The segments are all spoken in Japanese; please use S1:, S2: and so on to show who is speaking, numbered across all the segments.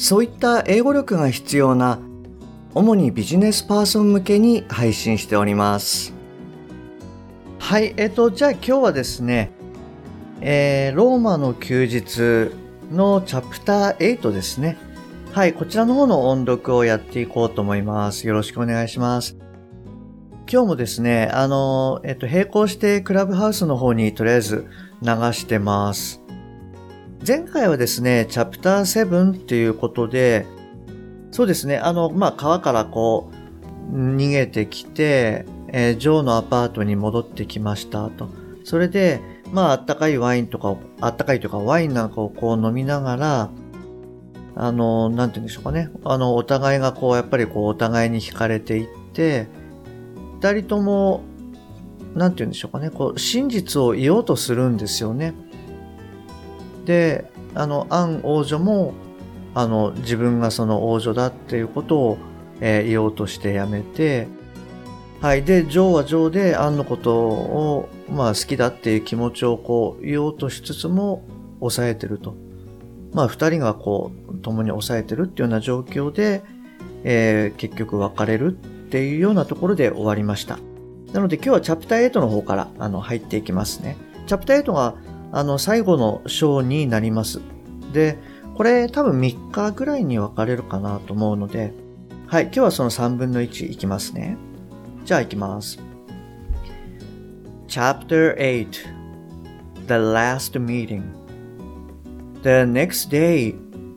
S1: そういった英語力が必要な主にビジネスパーソン向けに配信しておりますはいえっ、とじゃあ今日はですねえー、ローマの休日のチャプター8ですねはい、こちらの方の音読をやっていこうと思います。よろしくお願いします。今日もですね、あの、えっと、並行してクラブハウスの方にとりあえず流してます。前回はですね、チャプター7っていうことで、そうですね、あの、まあ、川からこう、逃げてきて、えー、ジョーのアパートに戻ってきましたと。それで、まあ、あったかいワインとか、あったかいというかワインなんかをこう飲みながら、あの、なんて言うんでしょうかね。あの、お互いがこう、やっぱりこう、お互いに惹かれていって、二人とも、なんて言うんでしょうかね。こう、真実を言おうとするんですよね。で、あの、アン王女も、あの、自分がその王女だっていうことを、えー、言おうとしてやめて、はい。で、ジョーはジョーで、アンのことを、まあ、好きだっていう気持ちをこう、言おうとしつつも、抑えてると。まあ、二人がこう、共に抑えてるっていうような状況で、えー、結局別れるっていうようなところで終わりました。なので今日はチャプター8の方からあの入っていきますね。チャプター8があの最後の章になります。で、これ多分3日ぐらいに分かれるかなと思うので、はい、今日はその3分の1いきますね。じゃあいきます。Chapter 8 The Last Meeting The next day,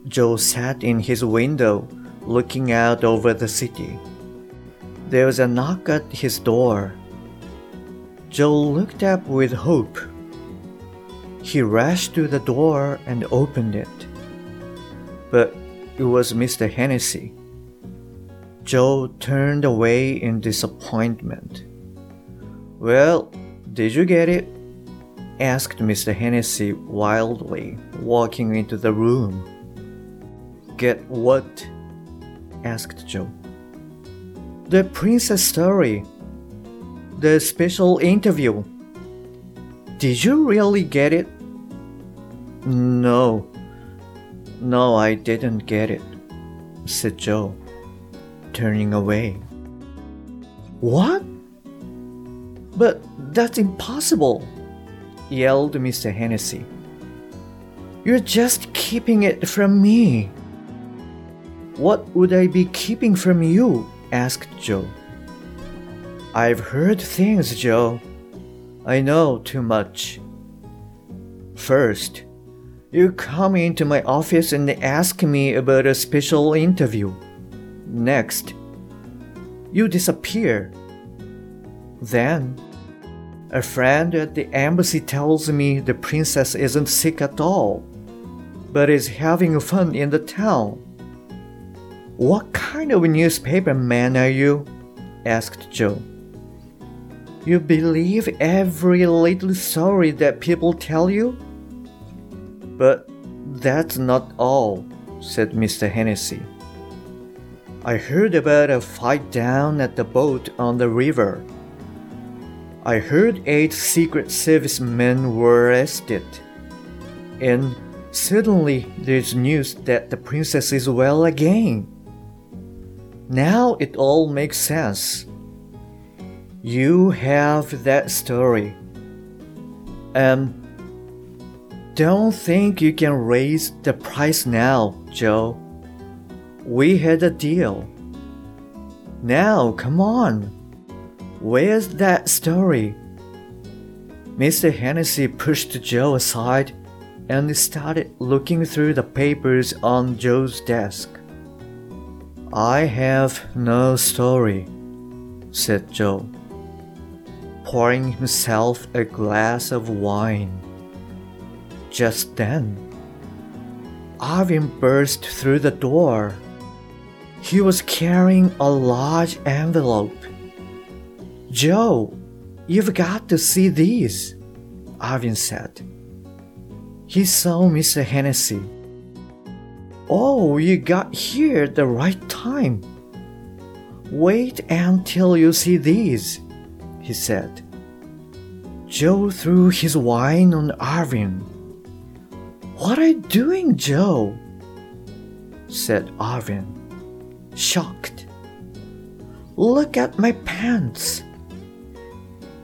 S1: Joe sat in his window looking out over the city. There was a knock at his door. Joe looked up with hope. He rushed to the door and opened it. But it was Mr. Hennessy. Joe turned away in disappointment. Well, did you get it? asked Mr. Hennessy wildly, walking into the room. Get what? asked Joe. The princess story. The special interview. Did you really get it? No. No, I didn't get it, said Joe, turning away. What? But that's impossible, yelled Mr. Hennessy. You're just keeping it from me. What would I be keeping from you? asked Joe. I've heard things, Joe. I know too much. First, you come into my office and ask me about a special interview. Next, you disappear. Then, a friend at the embassy tells me the princess isn't sick at all, but is having fun in the town. What kind of newspaper man are you? asked Joe. You believe every little story that people tell you? But that's not all, said Mr. Hennessy. I heard about a fight down at the boat on the river. I heard eight Secret Service men were arrested. And suddenly there's news that the princess is well again. Now it all makes sense. You have that story. Um, don't think you can raise the price now, Joe. We had a deal. Now, come on. Where's that story? Mr. Hennessy pushed Joe aside and started looking through the papers on Joe's desk. I have no story, said Joe, pouring himself a glass of wine. Just then, Arvin burst through the door. He was carrying a large envelope. Joe, you've got to see these, Arvin said. He saw Mr. Hennessy. Oh, you got here the right time. Wait until you see these, he said. Joe threw his wine on Arvin. What are you doing, Joe? said Arvin, shocked. Look at my pants.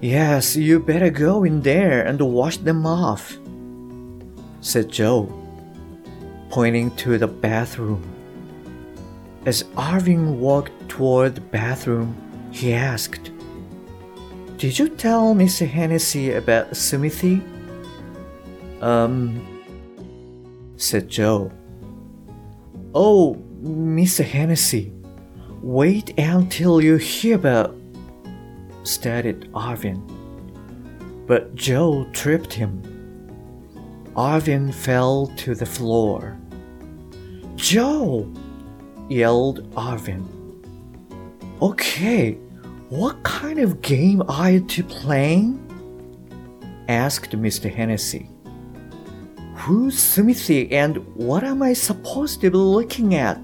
S1: Yes, you better go in there and wash them off, said Joe, pointing to the bathroom. As Arvin walked toward the bathroom, he asked, Did you tell Mr. Hennessy about Smithy? Um, said Joe. Oh, Mr. Hennessy, wait until you hear about, started Arvin. But Joe tripped him. Arvin fell to the floor. Joe! yelled Arvin. Okay, what kind of game are you two playing? asked Mr. Hennessy. Who's Smithy and what am I supposed to be looking at?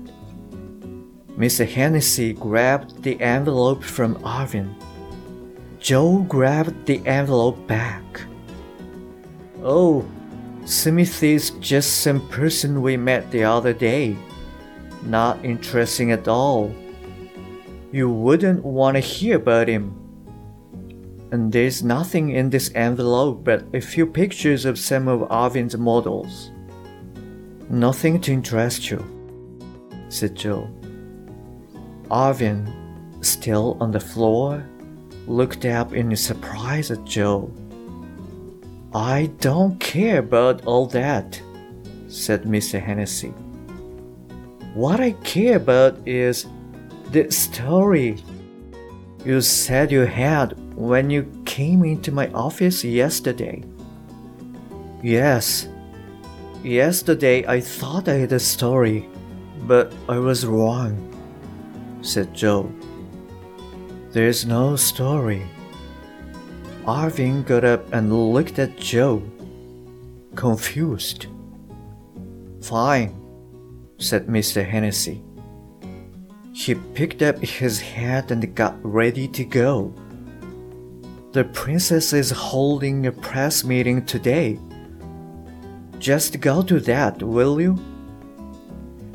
S1: Mr. Hennessy grabbed the envelope from Arvin. Joe grabbed the envelope back. Oh, Smithy's just some person we met the other day. Not interesting at all. You wouldn't want to hear about him. And there's nothing in this envelope but a few pictures of some of Arvin's models. Nothing to interest you, said Joe. Arvin, still on the floor, looked up in surprise at Joe. I don't care about all that, said Mr. Hennessy. What I care about is the story you said you had when you came into my office yesterday. Yes, yesterday I thought I had a story, but I was wrong, said Joe. There's no story. Arvin got up and looked at Joe, confused. Fine, said Mr. Hennessy. He picked up his hat and got ready to go. The princess is holding a press meeting today. Just go to that, will you?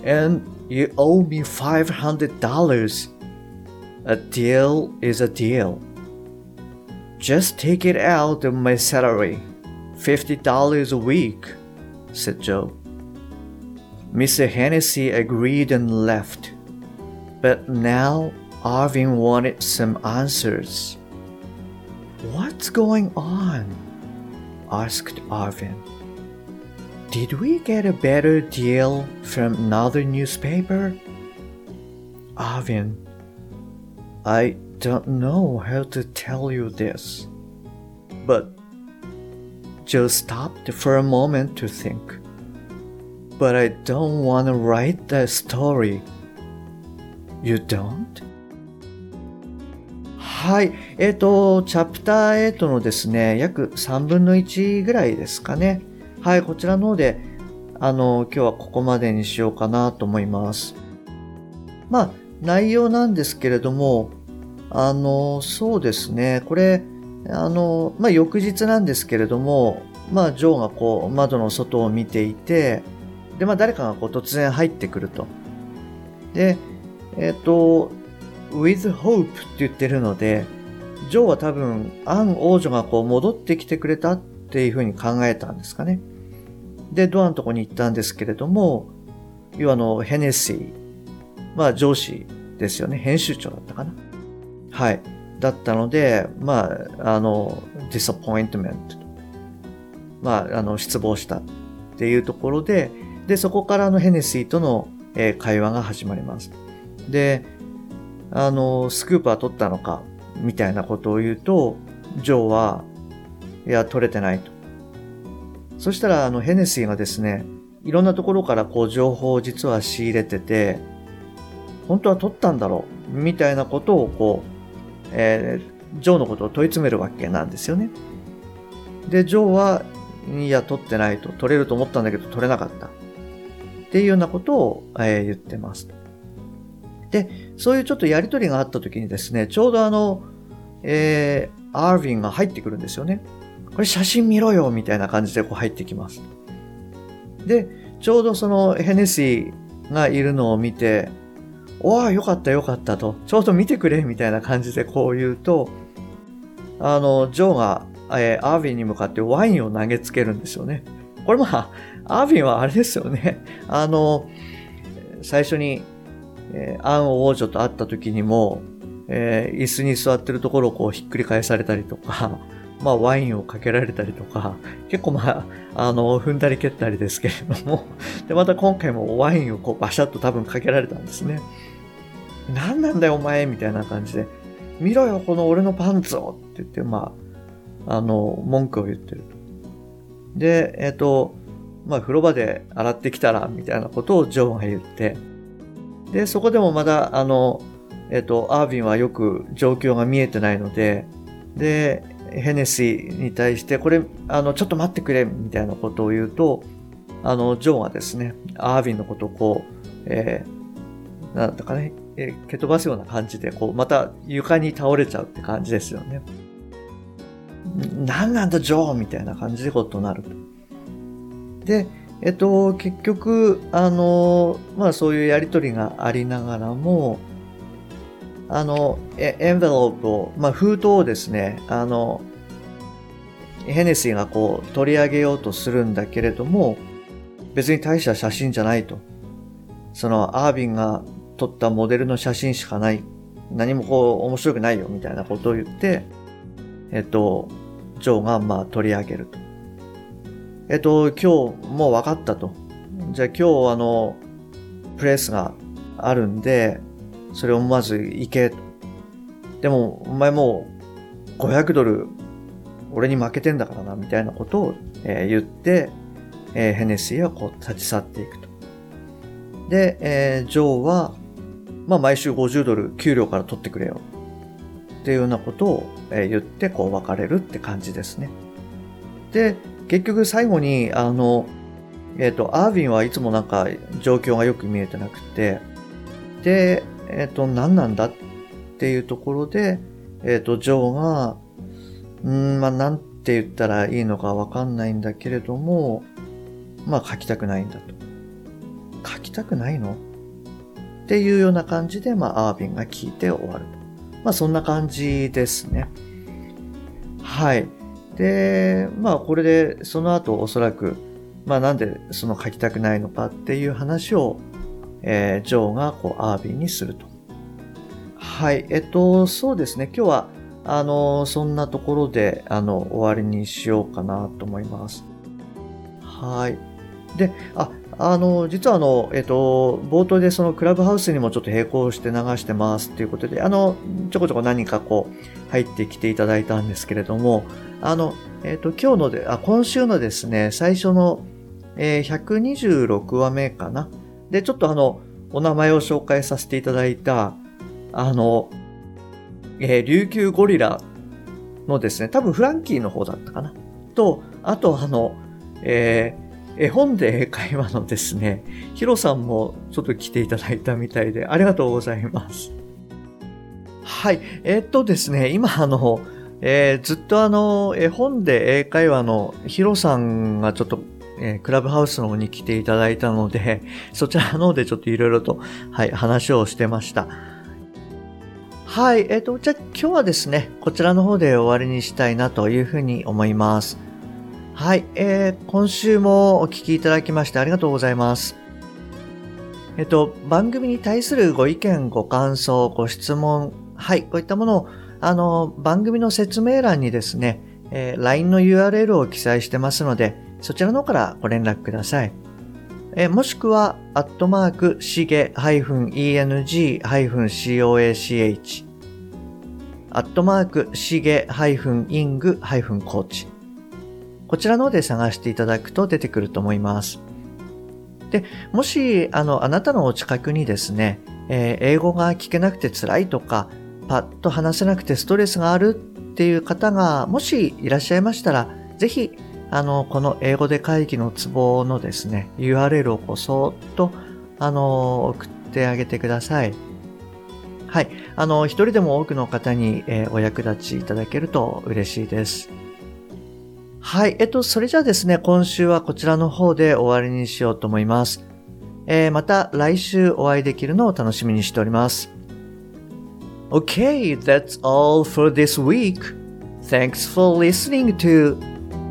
S1: And you owe me $500. A deal is a deal. Just take it out of my salary. $50 a week, said Joe. Mr. Hennessy agreed and left. But now Arvin wanted some answers. What's going on? asked Arvin. Did we get a better deal from another newspaper? Arvin, I don't know how to tell you this. But Joe stopped for a moment to think but I don't want to write that story. You don't? はい。えっ、ー、と、チャプター8のですね、約3分の1ぐらいですかね。はい、こちらの方で、あの、今日はここまでにしようかなと思います。まあ、内容なんですけれども、あの、そうですね、これ、あの、まあ、翌日なんですけれども、まあ、ジョーがこう、窓の外を見ていて、で、まあ、誰かがこう突然入ってくると。で、えっ、ー、と、with hope って言ってるので、ジョーは多分、アン王女がこう戻ってきてくれたっていうふうに考えたんですかね。で、ドアのとこに行ったんですけれども、要はあの、ヘネシー、まあ上司ですよね。編集長だったかな。はい。だったので、まあ、あの、disappointment まあ、あの、失望したっていうところで、で、そこからのヘネシーとの、えー、会話が始まります。で、あの、スクープは取ったのか、みたいなことを言うと、ジョーは、いや、取れてないと。そしたら、あの、ヘネシーがですね、いろんなところからこう情報を実は仕入れてて、本当は取ったんだろうみたいなことをこう、えー、ジョーのことを問い詰めるわけなんですよね。で、ジョーは、いや、取ってないと。取れると思ったんだけど取れなかった。っていうようなことを、えー、言ってます。で、そういうちょっとやりとりがあった時にですね、ちょうどあの、えー、アーヴィンが入ってくるんですよね。これ写真見ろよみたいな感じでこう入ってきます。で、ちょうどそのヘネシーがいるのを見て、おわ、よかったよかったと、ちょうど見てくれみたいな感じでこう言うと、あの、ジョーが、えー、アーヴィンに向かってワインを投げつけるんですよね。これまあ、アーヴィンはあれですよね。あの、最初に、え、アン王女と会った時にも、えー、椅子に座ってるところをこうひっくり返されたりとか、まあワインをかけられたりとか、結構まあ、あの、踏んだり蹴ったりですけれども、で、また今回もワインをこうバシャッと多分かけられたんですね。何なんだよお前みたいな感じで、見ろよこの俺のパンツをって言って、まあ、あの、文句を言ってると。で、えっ、ー、と、まあ風呂場で洗ってきたら、みたいなことをジョーが言って、で、そこでもまだ、あの、えっ、と、アービンはよく状況が見えてないので、で、ヘネシーに対して、これ、あの、ちょっと待ってくれ、みたいなことを言うと、あの、ジョーはですね、アービンのことをこう、えー、なんだかね、えー、蹴飛ばすような感じで、こう、また床に倒れちゃうって感じですよね。何なんだ、ジョーみたいな感じでことになると。で、えっと、結局、あの、まあそういうやりとりがありながらも、あの、エンベロープを、まあ、封筒をですね、あの、ヘネシーがこう取り上げようとするんだけれども、別に大した写真じゃないと。そのアービンが撮ったモデルの写真しかない。何もこう面白くないよみたいなことを言って、えっと、ジョーがまあ取り上げると。えっと、今日もう分かったと。じゃあ今日あの、プレスがあるんで、それをまず行け。でも、お前もう500ドル俺に負けてんだからな、みたいなことを、えー、言って、えー、ヘネシーはこう立ち去っていくと。で、えー、ジョーは、まあ毎週50ドル給料から取ってくれよ。っていうようなことを、えー、言ってこう別れるって感じですね。で、結局最後に、あの、えっ、ー、と、アーヴィンはいつもなんか状況がよく見えてなくて、で、えっ、ー、と、何なんだっていうところで、えっ、ー、と、ジョーが、うん、まあ、なんて言ったらいいのかわかんないんだけれども、まあ、書きたくないんだと。書きたくないの？っていうような感じで、まあ、アービンが聞いて終わると。まあ、そんな感じですね。はい。で、まあ、これで、その後、おそらく、まあ、なんでその書きたくないのかっていう話を、えー、ジョーがこうアービンにすると。はい。えっと、そうですね。今日は、あの、そんなところで、あの、終わりにしようかなと思います。はい。で、あ、あの、実はあの、えっと、冒頭でそのクラブハウスにもちょっと並行して流してますっていうことで、あの、ちょこちょこ何かこう、入ってきていただいたんですけれども、あの、えっと、今日ので、あ、今週のですね、最初の、えー、126話目かな。で、ちょっとあの、お名前を紹介させていただいた、あの、えー、琉球ゴリラのですね、多分フランキーの方だったかな。と、あとあの、えー、絵本で会話のですね、ヒロさんもちょっと来ていただいたみたいで、ありがとうございます。はい。えー、っとですね、今あの、えー、ずっとあの、絵本で英会話のヒロさんがちょっとえー、クラブハウスの方に来ていただいたので、そちらの方でちょっといろいろと、はい、話をしてました。はい、えっ、ー、と、じゃあ今日はですね、こちらの方で終わりにしたいなというふうに思います。はい、えー、今週もお聞きいただきましてありがとうございます。えっ、ー、と、番組に対するご意見、ご感想、ご質問、はい、こういったものを、あの、番組の説明欄にですね、えー、LINE の URL を記載してますので、そちらの方からご連絡ください。えもしくは、アットマーク、しげ -eng-coach、アットマーク、しげ -ing-coach。こちらの方で探していただくと出てくると思います。で、もし、あの、あなたのお近くにですね、えー、英語が聞けなくて辛いとか、パッと話せなくてストレスがあるっていう方が、もしいらっしゃいましたら、ぜひ、あの、この英語で会議のツボのですね、URL をこうそーっと、あの、送ってあげてください。はい。あの、一人でも多くの方に、えー、お役立ちいただけると嬉しいです。はい。えっと、それじゃあですね、今週はこちらの方で終わりにしようと思います。えー、また来週お会いできるのを楽しみにしております。Okay, that's all for this week. Thanks for listening to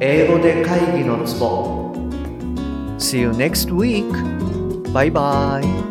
S1: 英語で会議のツボ See you next week. Bye bye.